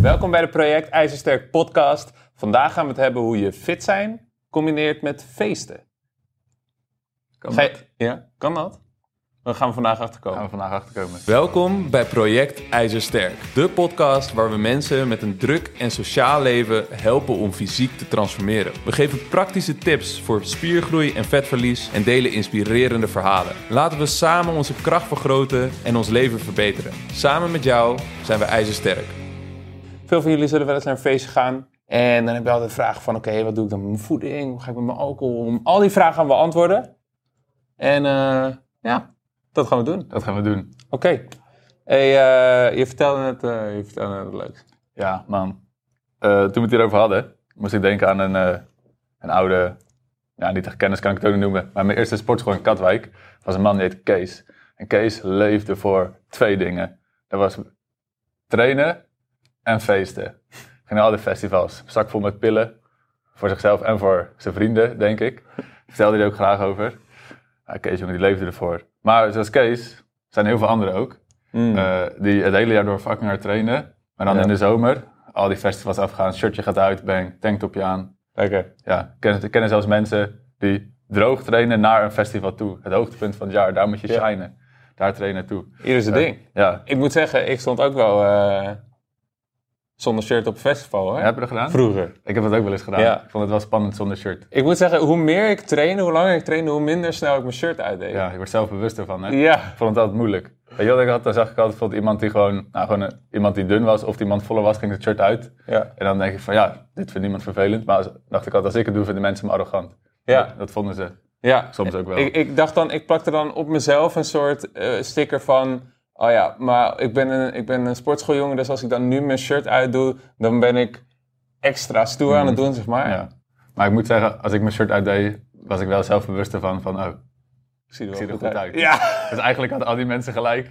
Welkom bij de Project IJzersterk podcast. Vandaag gaan we het hebben hoe je fit zijn combineert met feesten. Kan Ga je- dat? Ja, kan dat? Dan gaan we vandaag achterkomen. Gaan we vandaag achterkomen. Welkom bij Project IJzersterk, de podcast waar we mensen met een druk en sociaal leven helpen om fysiek te transformeren. We geven praktische tips voor spiergroei en vetverlies en delen inspirerende verhalen. Laten we samen onze kracht vergroten en ons leven verbeteren. Samen met jou zijn we IJzersterk. Veel van jullie zullen wel eens naar een feestje gaan. En dan heb je altijd de vraag van, oké, wat doe ik dan met mijn voeding? Hoe ga ik met mijn alcohol om? Al die vragen gaan we beantwoorden. En eh, ja, dat gaan we doen. Dat gaan we doen. Oké. Hey, eh, je vertelde net, eh, je vertelde net wat leuks. Ja, man. Toen we het hierover hadden, moest ik denken aan een, een oude, ja, niet echt kennis kan ik het ook niet noemen, maar mijn eerste sportschool in Katwijk was een man die heette Kees. En Kees leefde voor twee dingen. Dat was trainen en feesten. Ging naar alle festivals, zak vol met pillen, voor zichzelf en voor zijn vrienden, denk ik. Vertelde hij er ook graag over. Ja, Kees, jongen, die leefde ervoor. Maar zoals Kees, zijn er heel veel anderen ook. Eh, die het hele jaar door fucking hard trainen. Maar dan Ja. in de zomer, al die festivals afgaan, shirtje gaat uit, bang, tanktopje aan. Lekker. Ja, ik ken, zelfs mensen die droog trainen naar een festival toe. Het hoogtepunt van het jaar, daar moet je Ja. shinen. Daar trainen toe. Ieder zijn ding. Ja, Ik moet zeggen, ik stond ook wel eh, zonder shirt op festival hoor. heb je dat gedaan? Vroeger. Ik heb dat ook wel eens gedaan. Ja. Ik vond het wel spannend zonder shirt. Ik moet zeggen, hoe meer ik trainde, hoe langer ik trainde, hoe minder snel ik mijn shirt uitdeed. Ja, je wordt zelf bewust ervan, hè? Ja. Ik vond het altijd moeilijk. Weet je wat ik had? Dan zag ik altijd bijvoorbeeld iemand die gewoon, nou, gewoon een- iemand die dun was of die iemand voller was, ging het shirt uit. Ja. En dan denk ik van, ja, dit vindt niemand vervelend. Maar als- dacht ik altijd, als ik het doe, vinden mensen me arrogant. Ja. Dat, dat vonden ze ja. soms ook wel. Ik, ik dacht dan, ik plakte dan op mezelf een soort eh, sticker van... Oh ja, maar ik ben, een, ik ben een sportschooljongen, dus als ik dan nu mijn shirt uitdoe, dan ben ik extra stoer aan het doen, zeg maar. ja. Maar ik moet zeggen, als ik mijn shirt uitdeed, was ik wel zelfbewust ervan van, oh, Ik zie er ik wel zie er goed goed uit. uit. Ja, Dus eigenlijk hadden al die mensen gelijk.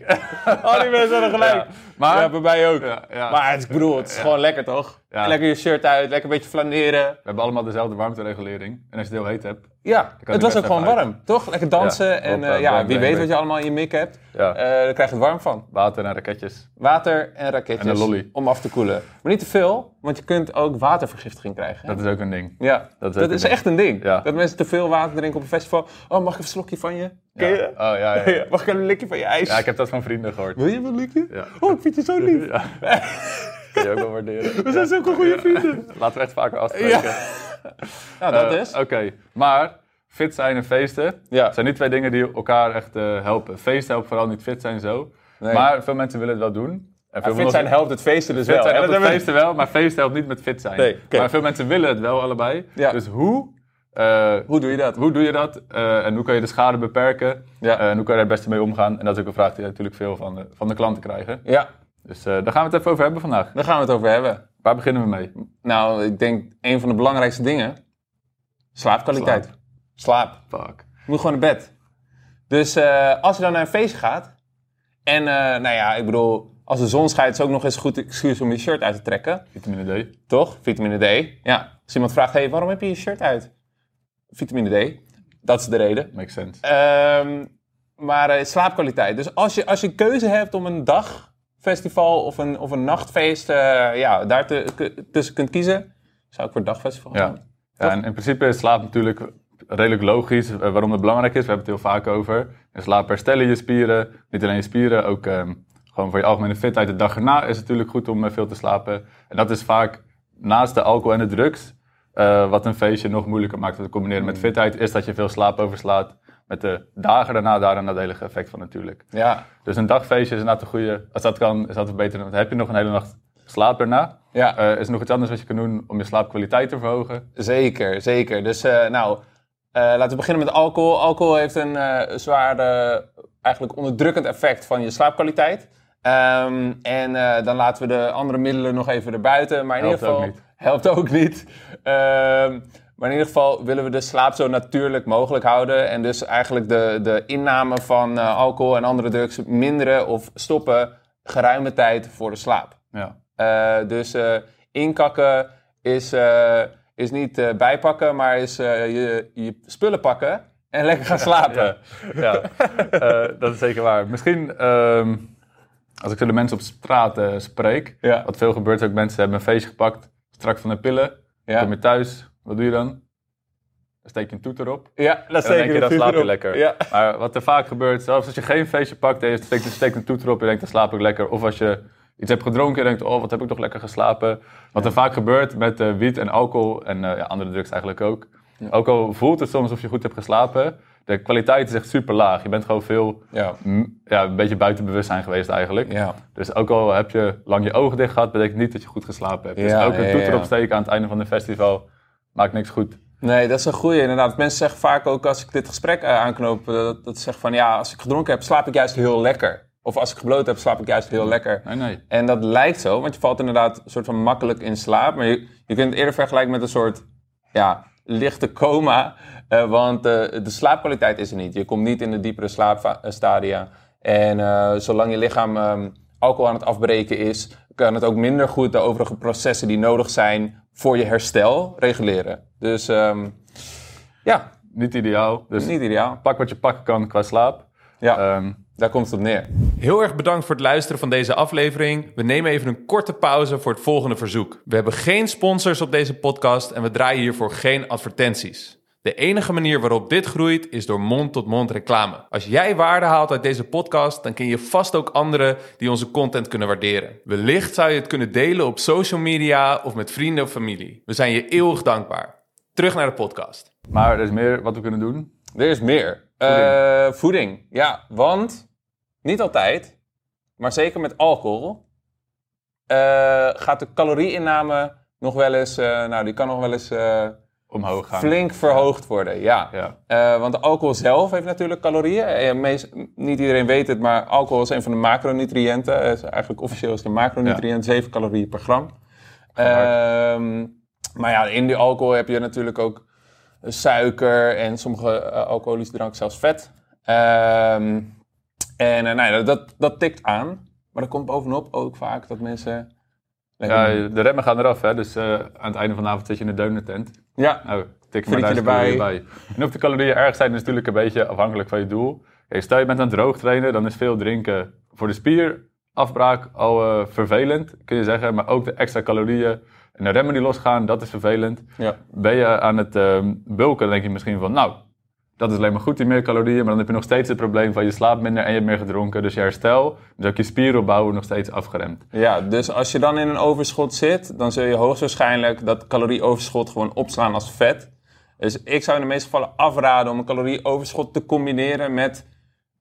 al die mensen hadden gelijk. Ja. Maar, Ja, bij mij ook. Ja, ja. Maar het, ik bedoel, het is gewoon lekker toch? Ja. Lekker je shirt uit, lekker een beetje flaneren. we hebben allemaal dezelfde warmteregulering. En als je het heel heet hebt, Ja, het was ook gewoon uit. warm, toch? Lekker dansen Ja, en eh, eh, ja, wie weet wat je allemaal in je mik hebt. ja, Eh, daar krijg je het warm van. water en raketjes. Water en raketjes. En een lolly. Om af te koelen. Maar niet te veel, want je kunt ook watervergiftiging krijgen. hè? Dat is ook een ding. ja, dat dat is is, een ding. echt een ding. Dat mensen te veel water drinken op een festival. Oh, mag ik een slokje van je? Ken je? Oh, ja, ja. Mag ik een likje van je ijs? Ja, ik heb dat van vrienden gehoord. Wil je een likje? Ja. Oh, ik vind je zo lief. Ja. Kun je ook wel waarderen. We zijn zulke goede vrienden. Laten we echt vaker afspreken. Nou, dat Eh, is. Oké, maar fit zijn en feesten Ja. zijn niet twee dingen die elkaar echt eh, helpen. Feesten helpt vooral niet fit zijn zo. Nee. Maar veel mensen willen het wel doen. En veel Maar fit zijn helpt het feesten dus wel. Fit zijn hè? helpt Dat het feesten wel, maar feesten helpt niet met fit zijn. Nee. Maar veel mensen willen het wel allebei. Ja. Dus hoe, eh, Hoe doe je dat? hoe doe je dat? Eh, en hoe kan je de schade beperken? Ja. Eh, en hoe kan je er het beste mee omgaan? En dat is ook een vraag die je natuurlijk veel van de, van de klanten krijgen. Ja, Dus eh, daar gaan we het even over hebben vandaag. daar gaan we het over hebben. Waar beginnen we mee? Nou, ik denk een van de belangrijkste dingen. Slaapkwaliteit. Slaap. Fuck. Je moet gewoon naar bed. Dus eh, als je dan naar een feestje gaat. En eh, nou ja, ik bedoel, als de zon schijnt, is ook nog eens een goed excuus om je shirt uit te trekken. Vitamine D. Toch? Vitamine D. Ja. Als iemand vraagt, hey, waarom heb je je shirt uit? Vitamine D. Dat is de reden. Makes sense. Ehm, maar slaapkwaliteit. Dus als je, als je keuze hebt om een dagfestival of een, of een nachtfeest, eh, ja, daar te, tussen kunt kiezen, zou ik voor het dagfestival gaan. ja, en in principe is slaap natuurlijk redelijk logisch. eh, waarom het belangrijk is, we hebben het heel vaak over. In slaap herstellen je spieren. Niet alleen je spieren, ook ehm, gewoon voor je algemene fitheid. De dag erna is het natuurlijk goed om eh, veel te slapen. En dat is vaak naast de alcohol en de drugs. wat een feestje nog moeilijker maakt te combineren met fitheid, is dat je veel slaap overslaat. Met de dagen daarna daar een nadelige effect van natuurlijk. Ja, Dus een dagfeestje is inderdaad een goede. Als dat kan, is dat beter. Want heb je nog een hele nacht slaap daarna? ja. Eh, is er nog iets anders wat je kan doen om je slaapkwaliteit te verhogen? Zeker, zeker. Dus eh, nou, eh, laten we beginnen met alcohol. Alcohol heeft een zwaar, eigenlijk onderdrukkend effect van je slaapkwaliteit. Ehm, en dan laten we de andere middelen nog even erbuiten. Maar in Helpt ieder geval helpt ook niet. Maar in ieder geval willen we de slaap zo natuurlijk mogelijk houden. En dus eigenlijk de, de inname van eh, alcohol en andere drugs minderen of stoppen geruime tijd voor de slaap. Ja. Eh, dus eh, inkakken is, is niet bijpakken, maar is je, je spullen pakken en lekker gaan slapen. Ja, dat is zeker waar. Misschien, ehm, als ik zo de mensen op straat spreek, Ja. wat veel gebeurt ook, mensen hebben een feestje gepakt, strak van de pillen, Ja. kom je thuis, wat doe je dan? Dan steek je een toeter op. Ja, dat zeker. denk je, dan slaap je lekker. Ja. Maar wat er vaak gebeurt, zelfs als je geen feestje pakt en je steekt, steekt een toeter op en je denkt, dan slaap ik lekker. Of als je iets hebt gedronken en je denkt, oh, wat heb ik toch lekker geslapen. Wat er vaak gebeurt met eh, wiet en alcohol en eh, ja, andere drugs eigenlijk ook. Ook al voelt het soms alsof je goed hebt geslapen, de kwaliteit is echt super laag. Je bent gewoon veel, Ja. ja, een beetje buiten bewustzijn geweest eigenlijk. Ja. Dus ook al heb je lang je ogen dicht gehad, betekent niet dat je goed geslapen hebt. Dus ook een toeter opsteken aan het einde van een festival maakt niks goed. Nee, dat is een goeie inderdaad. Mensen zeggen vaak ook als ik dit gesprek eh, aanknoop, eh, dat, dat ze zeggen van ja, als ik gedronken heb, slaap ik juist heel lekker. Of als ik gebloot heb, slaap ik juist heel lekker. Nee, nee. En dat lijkt zo, want je valt inderdaad een soort van makkelijk in slaap. Maar je, je kunt het eerder vergelijken met een soort ja, lichte coma. eh, want de slaapkwaliteit is er niet. Je komt niet in de diepere slaapstadia. En zolang je lichaam ehm, alcohol aan het afbreken is, kan het ook minder goed de overige processen die nodig zijn voor je herstel reguleren. Dus ehm, ja, Niet ideaal. Dus niet ideaal. pak wat je pakken kan qua slaap. Ja, Ehm, daar komt het op neer. Heel erg bedankt voor het luisteren van deze aflevering. We nemen even een korte pauze voor het volgende verzoek. We hebben geen sponsors op deze podcast en we draaien hiervoor geen advertenties. De enige manier waarop dit groeit is door mond-tot-mond reclame. Als jij waarde haalt uit deze podcast, dan ken je vast ook anderen die onze content kunnen waarderen. Wellicht zou je het kunnen delen op social media of met vrienden of familie. We zijn je eeuwig dankbaar. Terug naar de podcast. maar er is meer wat we kunnen doen. Er is meer. Voeding. voeding. Ja, want niet altijd, maar zeker met alcohol, eh, gaat de calorieinname nog wel eens, eh, nou die kan nog wel eens eh, Omhoog gaan. flink verhoogd worden. Ja. Ja. Eh, want alcohol zelf heeft natuurlijk calorieën. Eh, meest- niet iedereen weet het, maar alcohol is een van de macronutriënten. Eh, is eigenlijk officieel is het een macronutriënt, 7 calorieën per gram. Ehm, maar ja, in die alcohol heb je natuurlijk ook suiker en sommige alcoholische drank zelfs vet. Ehm, en nou ja, dat, dat tikt aan. Maar er komt bovenop ook vaak dat mensen... Ja, de remmen gaan eraf, hè. Dus aan het einde van de avond zit je in de donuttent. Ja, Nou, tik maar daar erbij. erbij. En of de calorieën erg zijn, is natuurlijk een beetje afhankelijk van je doel. Stel je bent aan het droog trainen, dan is veel drinken voor de spierafbraak al eh, vervelend, kun je zeggen. Maar ook de extra calorieën en de remmen die losgaan, dat is vervelend. ja. Ben je aan het ehm, bulken, dan denk je misschien van, nou, dat is alleen maar goed, die meer calorieën. Maar dan heb je nog steeds het probleem van je slaapt minder en je hebt meer gedronken. Dus je herstel, dus ook je spieropbouw nog steeds afgeremd. Ja, dus als je dan in een overschot zit, dan zul je hoogstwaarschijnlijk dat calorieoverschot gewoon opslaan als vet. Dus ik zou in de meeste gevallen afraden om een calorieoverschot te combineren met,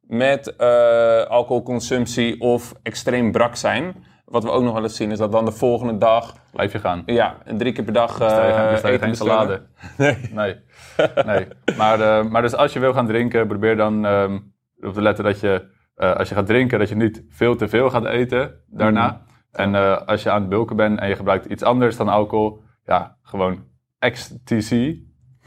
met eh, alcoholconsumptie of extreem brak zijn. Wat we ook nog wel eens zien is dat dan de volgende dag, Blijf je gaan. ja, drie keer per dag geen- je eten geen salade. Nee. nee. Maar, eh, maar dus als je wil gaan drinken, probeer dan ehm, op te letten dat je, eh, als je gaat drinken, dat je niet veel te veel gaat eten daarna. Mhm. En als je aan het bulken bent en je gebruikt iets anders dan alcohol, ja, gewoon XTC,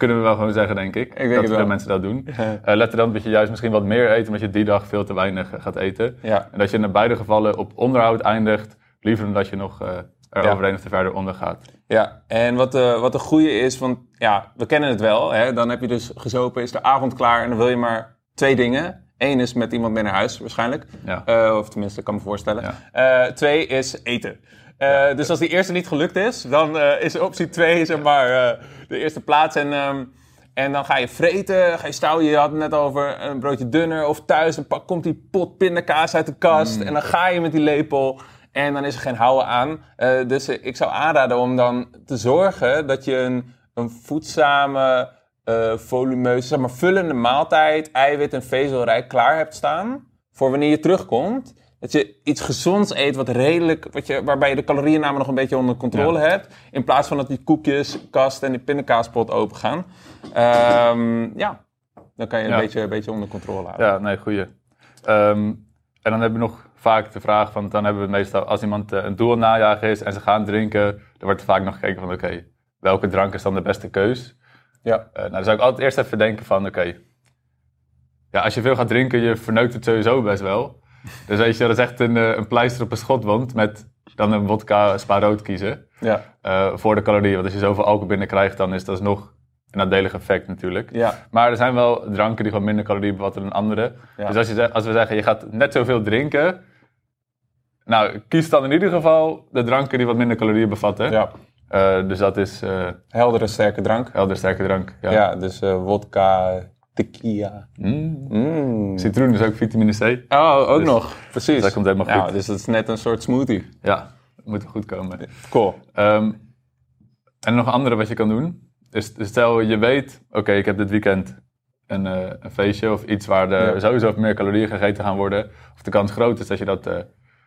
kunnen we wel gewoon zeggen, denk ik. denk dat veel mensen dat doen. Eh, let er dan dat je juist misschien wat meer eet, omdat je die dag veel te weinig eh, gaat eten. Ja, En dat je in beide gevallen op onderhoud eindigt, liever dan dat je nog eh er Ja. overheen of te verder onder gaat. Ja, en wat de, wat de goede is, want ja, we kennen het wel. Hè? Dan heb je dus gezopen, is de avond klaar en dan wil je maar twee dingen. Eén is met iemand mee naar huis, waarschijnlijk. Ja. Eh, of tenminste, ik kan me voorstellen. Eh, twee is eten. Eh, Dus als die eerste niet gelukt is, dan eh, is optie twee zeg maar, eh, de eerste plaats. En, ehm, en dan ga je vreten, ga je stouwen. Je had het net over een broodje dunner. Of thuis dan pak, komt die pot pindakaas uit de kast. En dan ga je met die lepel. En dan is er geen houden aan. Dus ik zou aanraden om dan te zorgen dat je een, een voedzame, eh volumeuze, zeg maar vullende maaltijd, eiwit en vezelrijk klaar hebt staan. Voor wanneer je terugkomt. Dat je iets gezonds eet wat redelijk, wat je, waarbij je de calorieënname nog een beetje onder controle hebt. In plaats van dat die koekjes, kast en die pindakaaspot open gaan. Ehm, ja, dan kan je een, Ja. beetje, een beetje onder controle houden. Ja, nee, goeie. Ehm, en dan hebben we nog vaak de vraag van, dan hebben we meestal, als iemand eh, een doel najagen is en ze gaan drinken, dan wordt er vaak nog gekeken van, oké, welke drank is dan de beste keus? Ja. Eh, nou, dan zou ik altijd eerst even denken van, oké, ja, als je veel gaat drinken, je verneukt het sowieso best wel. Dus weet je, dat is echt een, eh, een pleister op een schotwond met dan een vodka spa rood kiezen Ja. eh, voor de calorieën. Want als je zoveel alcohol binnenkrijgt, dan is dat nog een nadelig effect natuurlijk. Ja. Maar er zijn wel dranken die gewoon minder calorieën bevatten dan andere. Ja. Dus als, je, als we zeggen, je gaat net zoveel drinken, Nou, kies dan in ieder geval de dranken die wat minder calorieën bevatten. Ja. Eh, dus dat is Heldere, sterke drank. helder sterke drank. Ja. Ja, dus wodka, tequila. Mm. Mm. Citroen is ook vitamine C. Oh, ook Dus- nog. Precies. dat komt helemaal goed. Ja, dus dat is net een soort smoothie. Ja, dat moet goed komen. Cool. Ehm, en nog een andere wat je kan doen. Is, stel je weet, oké, ik heb dit weekend een, eh, een feestje of iets waar er Ja. sowieso meer calorieën gegeten gaan worden. Of de kans groot is dat je dat, eh,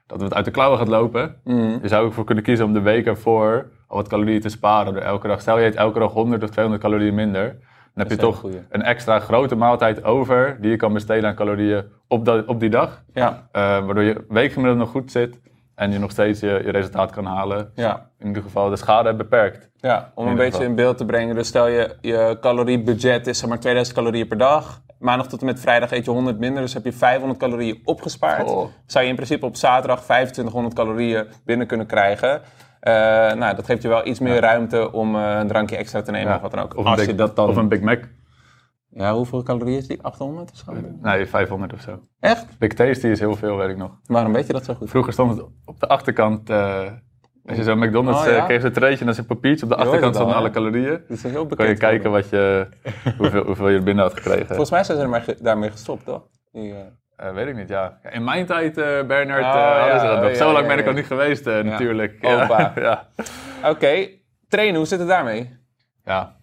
dat het uit de klauwen gaat lopen. Mm. Je zou ervoor kunnen kiezen om de week ervoor al wat calorieën te sparen door elke dag. Stel je eet elke dag 100 of 200 calorieën minder. Dan heb je toch goeie. een extra grote maaltijd over die je kan besteden aan calorieën op, dat, op die dag. Ja, Eh, waardoor je weekgemiddelde nog goed zit en je nog steeds je, je resultaat kan halen. ja. In ieder geval de schade beperkt. Ja, om een beetje geval. in beeld te brengen. Dus stel je, je caloriebudget is zeg maar 2000 calorieën per dag. Maandag tot en met vrijdag eet je 100 minder, dus heb je 500 calorieën opgespaard. Oh. Zou je in principe op zaterdag 2500 calorieën binnen kunnen krijgen. Eh, nou, dat geeft je wel iets meer ruimte om eh, een drankje extra te nemen Ja. of wat dan ook. Of een, Als Big, je dat dan... of een Big Mac. Ja, hoeveel calorieën is die? 800 of zo? Nee, 500 of zo. Echt? Big Tasty is heel veel, weet ik nog. Waarom weet je dat zo goed? Vroeger stond het op de achterkant. eh, als je zo'n McDonald's Oh, ja? kreeg, zo'n treetje en dan is een papiertje op de Je achterkant van alle calorieën. Dat is een heel bekend. Kon je kijken wat je, hoeveel, hoeveel je er binnen had gekregen. Volgens mij zijn ze er maar ge- daarmee gestopt, toch? Die, eh, Eh, weet ik niet, ja. In mijn tijd, eh Bernard, Oh, eh, hadden ja, ze dat nog. Zo lang ben ik nog niet geweest, natuurlijk. Opa. Ja. Oké, trainen, hoe zit het daarmee? ja.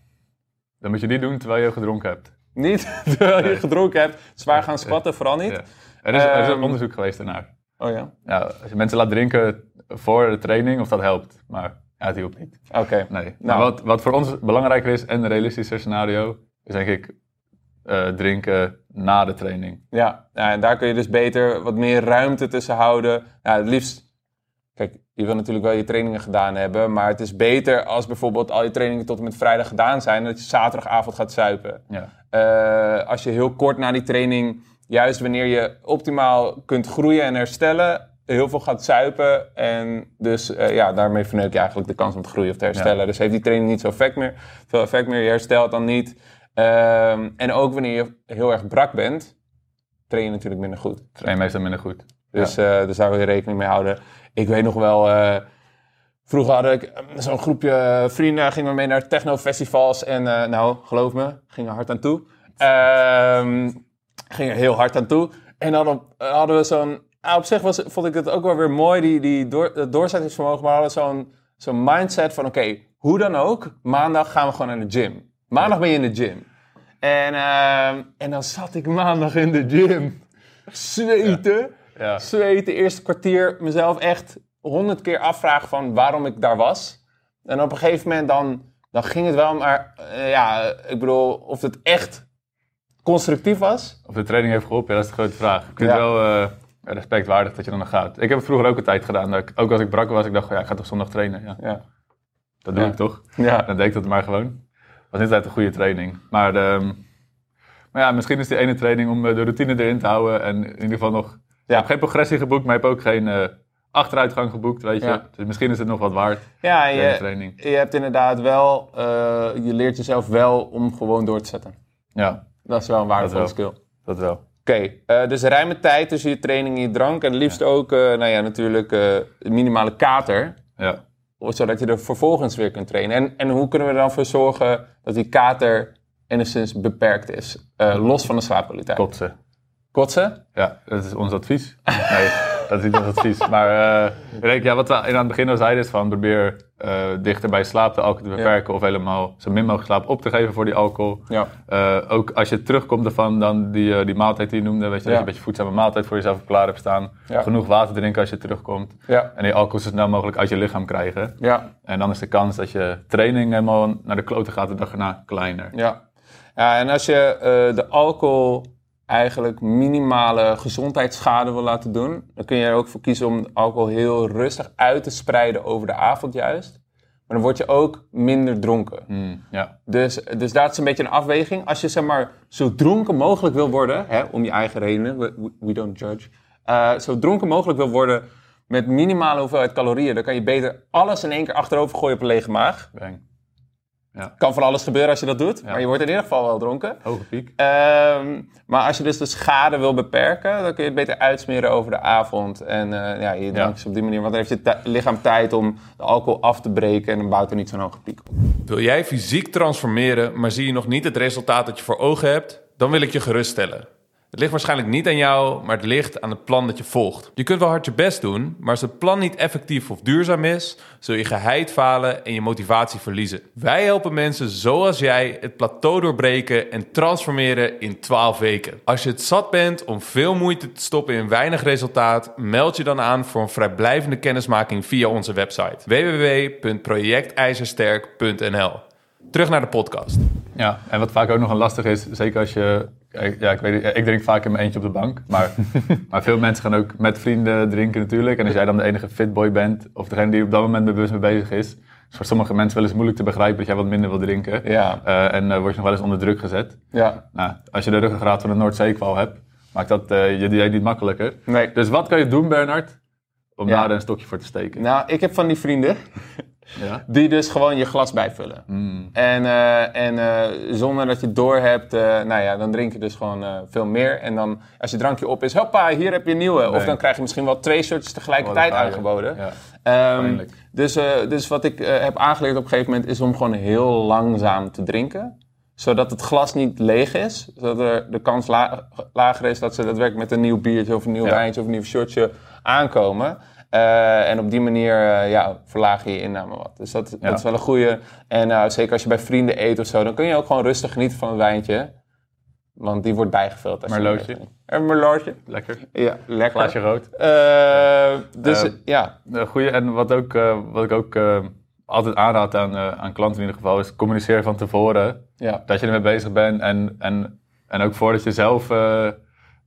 Dan moet je niet doen terwijl je gedronken hebt. Niet terwijl je gedronken hebt, zwaar gaan spatten, vooral niet. Ja. Er, is, er is een Ehm, onderzoek geweest daarnaar. Oh ja, Ja, als je mensen laat drinken voor de training, of dat helpt. Maar ja, het hielp niet. oké. Nee. Nou. Maar wat, wat voor ons belangrijker is en een realistischer scenario, is denk ik eh, drinken na de training. Ja, en daar kun je dus beter wat meer ruimte tussen houden. Ja, het liefst, kijk, je wil natuurlijk wel je trainingen gedaan hebben, maar het is beter als bijvoorbeeld al je trainingen tot en met vrijdag gedaan zijn, dat je zaterdagavond gaat zuipen. Ja. Eh, als je heel kort na die training, juist wanneer je optimaal kunt groeien en herstellen, heel veel gaat zuipen. En dus eh, ja, daarmee verneuk je eigenlijk de kans om te groeien of te herstellen. Dus heeft die training niet zo effect meer, veel effect meer. Je herstelt dan niet. Ehm, en ook wanneer je heel erg brak bent, train je natuurlijk minder goed. Train meestal minder goed. Dus, eh, dus daar wil je rekening mee houden. Ik weet nog wel, eh, vroeger had ik eh, zo'n groepje vrienden, gingen we mee naar technofestivals. En eh, nou, geloof me, gingen hard aan toe. Ehm gingen heel hard aan toe. En dan eh, hadden we zo'n... ah, op zich was, vond ik het ook wel weer mooi, die, die door, doorzettingsvermogen. Maar we hadden zo'n zo'n mindset van, oké, hoe dan ook, maandag gaan we gewoon naar de gym. Maandag ben je in de gym. En, ehm, en dan zat ik maandag in de gym. Zweten Ja. zweten, eerste kwartier mezelf echt honderd keer afvragen van waarom ik daar was. En op een gegeven moment dan, dan ging het wel, maar eh, ja, ik bedoel, of het echt constructief was. Of de training heeft geholpen, ja, dat is de grote vraag. Ik vind Ja. het wel eh, respectwaardig dat je dan nog gaat. Ik heb het vroeger ook een tijd gedaan. Dat ik, ook als ik brak was, ik dacht, ja, ik ga toch zondag trainen. Ja, Ja. dat doe ik toch? Ja. Dan deed ik dat maar gewoon. Was niet altijd een goede training. Maar, ehm, maar ja, misschien is die ene training om eh, de routine erin te houden. En in ieder geval nog... Je hebt geen progressie geboekt, maar je hebt ook geen eh, achteruitgang geboekt, weet je. Ja. Dus misschien is het nog wat waard, Ja, je, training. je hebt inderdaad wel, eh, je leert jezelf wel om gewoon door te zetten. Ja, Dat is wel een waardevolle skill. dat wel. Oké, eh, dus ruime tijd tussen je training en je drank. En liefst ook, nou ja, natuurlijk minimale kater. Ja. Zodat je er vervolgens weer kunt trainen. En, en hoe kunnen we er dan voor zorgen dat die kater enigszins beperkt is? Eh, los van de slaapkwaliteit. Kotsen. Kotsen? Ja, dat is ons advies. Nee, dat is niet ons advies. Maar ik denk, ja, wat we aan het begin al zeiden is van probeer eh, dichter bij slaap de alcohol te beperken of helemaal zo min mogelijk slaap op te geven voor die alcohol. Ja. Eh, ook als je terugkomt ervan, dan die, die maaltijd die je noemde, weet je, dat je een beetje voedzame maaltijd voor jezelf klaar hebt staan. Genoeg water drinken als je terugkomt. Ja. En die alcohol zo snel mogelijk uit je lichaam krijgen. Ja. En dan is de kans dat je training helemaal naar de kloten gaat de dag erna kleiner. Ja. ja en als je de alcohol eigenlijk minimale gezondheidsschade wil laten doen, dan kun je er ook voor kiezen om alcohol heel rustig uit te spreiden over de avond juist. Maar dan word je ook minder dronken. Hmm, ja. Dus, dus dat is een beetje een afweging. Als je zeg maar zo dronken mogelijk wil worden, hè, om je eigen redenen, we, we don't judge, eh, zo dronken mogelijk wil worden met minimale hoeveelheid calorieën, dan kan je beter alles in één keer achterover gooien op een lege maag. Bang. Ja. Kan van alles gebeuren als je dat doet, maar je wordt in ieder geval wel dronken. Hoge piek. Ehm, maar als je dus de schade wil beperken, dan kun je het beter uitsmeren over de avond. En eh, ja, je drankjes op die manier, want dan heeft je lichaam tijd om de alcohol af te breken en dan bouwt er niet zo'n hoge piek op. Wil jij fysiek transformeren, maar zie je nog niet het resultaat dat je voor ogen hebt? Dan wil ik je geruststellen. Het ligt waarschijnlijk niet aan jou, maar het ligt aan het plan dat je volgt. Je kunt wel hard je best doen, maar als het plan niet effectief of duurzaam is, zul je geheid falen en je motivatie verliezen. Wij helpen mensen zoals jij het plateau doorbreken en transformeren in 12 weken. Als je het zat bent om veel moeite te stoppen in weinig resultaat, meld je dan aan voor een vrijblijvende kennismaking via onze website www.projectijzersterk.nl. Terug naar de podcast. Ja, en wat vaak ook nog een lastig is, zeker als je... Ja, ik, weet, ik drink vaak in mijn eentje op de bank, maar, maar veel mensen gaan ook met vrienden drinken natuurlijk. En als jij dan de enige fitboy bent, of degene die op dat moment bewust mee bezig is, is voor sommige mensen wel eens moeilijk te begrijpen dat jij wat minder wil drinken. Ja. Eh, en eh, word je nog wel eens onder druk gezet. Ja. Nou, als je de ruggengraat van de Noordzeekwal hebt, maakt dat eh, je dieet niet makkelijker. Nee. Dus wat kan je doen, Bernard, om Ja. daar een stokje voor te steken? Nou, ik heb van die vrienden Ja? die dus gewoon je glas bijvullen. Mm. En, eh, en eh, zonder dat je het door hebt, eh, nou ja, dan drink je dus gewoon veel meer. En dan, als je drankje op is, hoppa, hier heb je een nieuwe. Of dan krijg je misschien wel twee shirts tegelijkertijd Oh, aangeboden. Ja. Ehm, dus, dus wat ik heb aangeleerd op een gegeven moment is om gewoon heel langzaam te drinken. Zodat het glas niet leeg is. Zodat er de kans la- lager is dat ze daadwerkelijk met een nieuw biertje of een nieuw Ja. wijntje of een nieuw shirtje aankomen. Eh, en op die manier eh, ja, verlaag je je inname wat. Dus dat, Ja. dat is wel een goede. En eh, zeker als je bij vrienden eet of zo, dan kun je ook gewoon rustig genieten van het wijntje. Want die wordt bijgevuld. Als je Merlotje. hem- Een merlotje. Lekker. Ja, lekker. Glaasje rood. Dus ja, Een goeie, en wat, ook, wat ik ook altijd aanraad aan, aan klanten in ieder geval, is communiceren van tevoren. ja. Dat je ermee bezig bent en, en, en ook voordat je zelf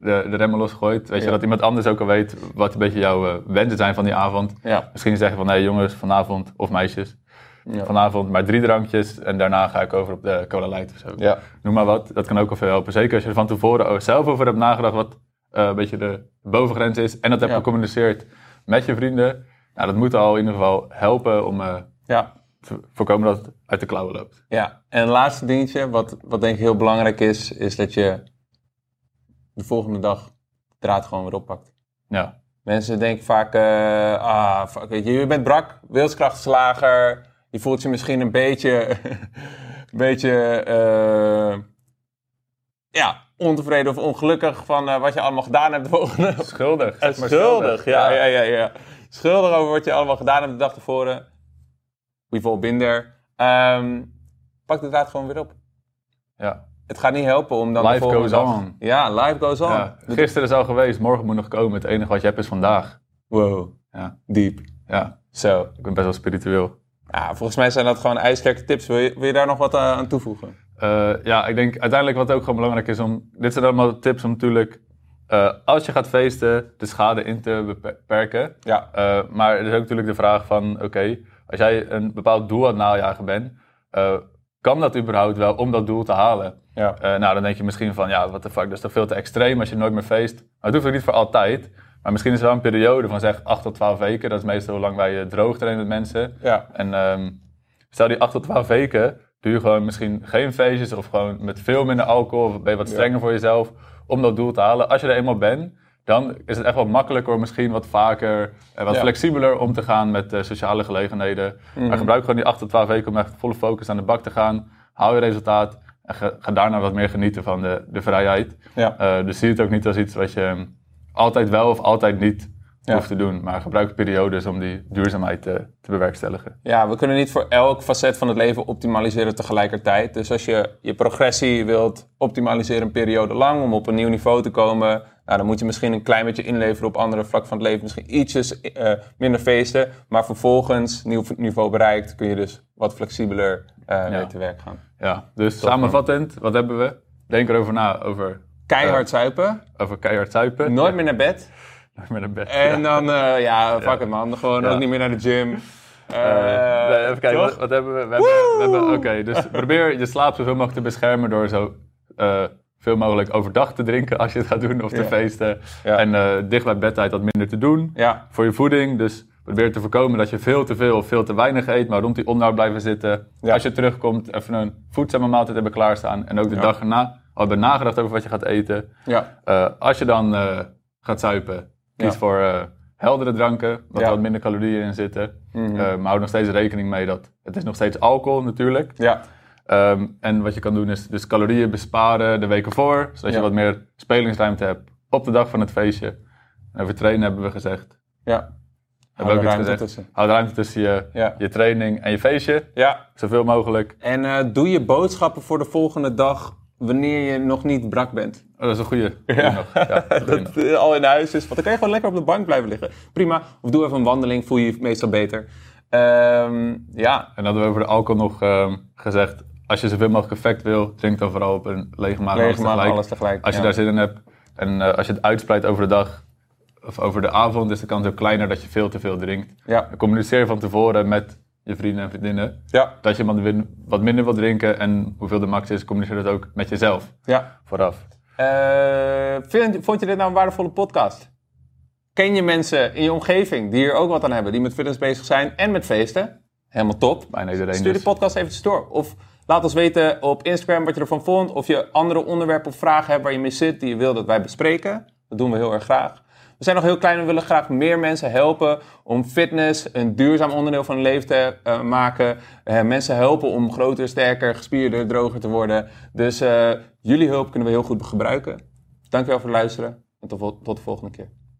de, de remmen losgooit. Weet je, dat iemand anders ook al weet wat een beetje jouw eh, wensen zijn van die avond. Ja. Misschien zeggen van, nee jongens, vanavond, of meisjes, Ja. vanavond maar drie drankjes en daarna ga ik over op de cola light of zo. Ja. Noem maar wat, dat kan ook al veel helpen. Zeker als je er van tevoren zelf over hebt nagedacht wat eh, een beetje de bovengrens is. En dat hebt Ja. gecommuniceerd met je vrienden. Nou, dat moet al in ieder geval helpen om Ja. te voorkomen dat het uit de klauwen loopt. Ja, en het laatste dingetje, wat, wat denk ik heel belangrijk is, is dat je de volgende dag de draad gewoon weer oppakt. Ja, Mensen denken vaak, eh, ah, fuck, weet je, je bent brak, wilskrachtslager, je voelt je misschien een beetje, een beetje, eh, ja, ontevreden of ongelukkig van eh, wat je allemaal gedaan hebt de volgende. schuldig. Schuldig, ja, ja, ja, ja. Schuldig over wat je allemaal gedaan hebt de dag tevoren. We've all been there. Ehm, pak de draad gewoon weer op. ja. Het gaat niet helpen om dan Life goes dag- on. Ja, life goes on. Ja, Gisteren is al geweest, morgen moet nog komen. Het enige wat je hebt is vandaag. Wow, Ja, diep. ja. Zo. ik ben best wel spiritueel. Ja, volgens mij zijn dat gewoon ijskerke tips. Wil je, wil je daar nog wat eh, aan toevoegen? Eh, ja, ik denk uiteindelijk wat ook gewoon belangrijk is om... Dit zijn allemaal tips om natuurlijk, eh, als je gaat feesten, de schade in te beperken. Ja. Maar er is ook natuurlijk de vraag van, oké, als jij een bepaald doel aan het najagen bent, kan dat überhaupt wel om dat doel te halen? Ja. Eh, nou, dan denk je misschien van, ja, what the fuck, dat is toch veel te extreem als je nooit meer feest. Maar het hoeft ook niet voor altijd. Maar misschien is er wel een periode van zeg 8 tot 12 weken. Dat is meestal hoe lang wij eh, droog trainen met mensen. Ja. En ehm, stel die 8 tot 12 weken, doe je gewoon misschien geen feestjes of gewoon met veel minder alcohol. Of ben je wat strenger voor jezelf om dat doel te halen. Als je er eenmaal bent, dan is het echt wat makkelijker, misschien wat vaker, en wat Ja. flexibeler om te gaan met eh, sociale gelegenheden. Mhm. Maar gebruik gewoon die 8 tot 12 weken om echt volle focus aan de bak te gaan. Haal je resultaat en ga, ga daarna wat meer genieten van de, de vrijheid. Ja. Eh, dus zie het ook niet als iets wat je altijd wel of altijd niet Ja. hoeft te doen. Maar gebruik periodes om die duurzaamheid te, te bewerkstelligen. Ja, we kunnen niet voor elk facet van het leven optimaliseren tegelijkertijd. Dus als je je progressie wilt optimaliseren een periode lang om op een nieuw niveau te komen, nou, dan moet je misschien een klein beetje inleveren op andere vlakken van het leven. Misschien ietsjes eh, minder feesten, maar vervolgens, nieuw niveau bereikt, kun je dus wat flexibeler eh mee te werk gaan. Ja, dus samenvattend, wat hebben we? Denk erover na over, Keihard zuipen, over keihard zuipen. nooit meer naar bed. Bed. En dan, eh, ja, fuck it man, gewoon ook niet meer naar de gym. Eh, nee, even kijken, wat, wat hebben we? We hebben, we hebben Oké, dus probeer je slaap zoveel mogelijk te beschermen door zo eh, veel mogelijk overdag te drinken als je het gaat doen of te feesten. Ja. En eh, dicht bij bedtijd wat minder te doen. Ja, Voor je voeding, dus Probeer te voorkomen dat je veel te veel of veel te weinig eet, maar rond die omlaag blijven zitten. Ja. Als je terugkomt, even een voedzame maaltijd hebben klaarstaan. En ook de dag erna al hebben nagedacht over wat je gaat eten. Ja, Eh, als je dan eh, gaat zuipen, kies Ja. voor eh, heldere dranken, waar Ja. Mhm. wat minder calorieën in zitten. Eh, maar hou nog steeds rekening mee dat het is nog steeds alcohol natuurlijk. ja, Ehm, en wat je kan doen is dus calorieën besparen de weken voor, zodat Ja. je wat meer spelingsruimte hebt op de dag van het feestje. En over trainen hebben we gezegd. ja. Hebben we ook iets ruimte gezegd. tussen. Hou ruimte tussen je, Ja. je training en je feestje, Ja, zoveel mogelijk. en eh, doe je boodschappen voor de volgende dag wanneer je nog niet brak bent. Oh, dat is een goede. Ja. Dat al in huis is. Want dan kan je gewoon lekker op de bank blijven liggen. Prima. Of doe even een wandeling, voel je je meestal beter. Ehm, ja, En hadden we over de alcohol nog ehm, gezegd, als je zoveel mogelijk effect wil, drink dan vooral op een lege maag alles lege maag, tegelijk. alles tegelijk. Als je ja. daar zin in hebt en eh, als je het uitspreidt over de dag of over de avond, is de kans ook kleiner dat je veel te veel drinkt. Ja, communiceer van tevoren met je vrienden en vriendinnen ja, dat je wat min- wat minder wil drinken en hoeveel de max is, communiceer dat ook met jezelf ja. vooraf. Eh, vind, vond je dit nou een waardevolle podcast? Ken je mensen in je omgeving die hier ook wat aan hebben, die met fitness bezig zijn en met feesten? Helemaal top. Bijna iedereen Stuur dus. de podcast eventjes door. Of laat ons weten op Instagram wat je ervan vond. Of je andere onderwerpen of vragen hebt waar je mee zit die je wil dat wij bespreken. Dat doen we heel erg graag. We zijn nog heel klein en willen graag meer mensen helpen om fitness een duurzaam onderdeel van hun leven te eh, maken. Eh, mensen helpen om groter, sterker, gespierder, droger te worden. Dus eh, jullie hulp kunnen we heel goed gebruiken. Dankjewel voor het luisteren en tot, tot de volgende keer.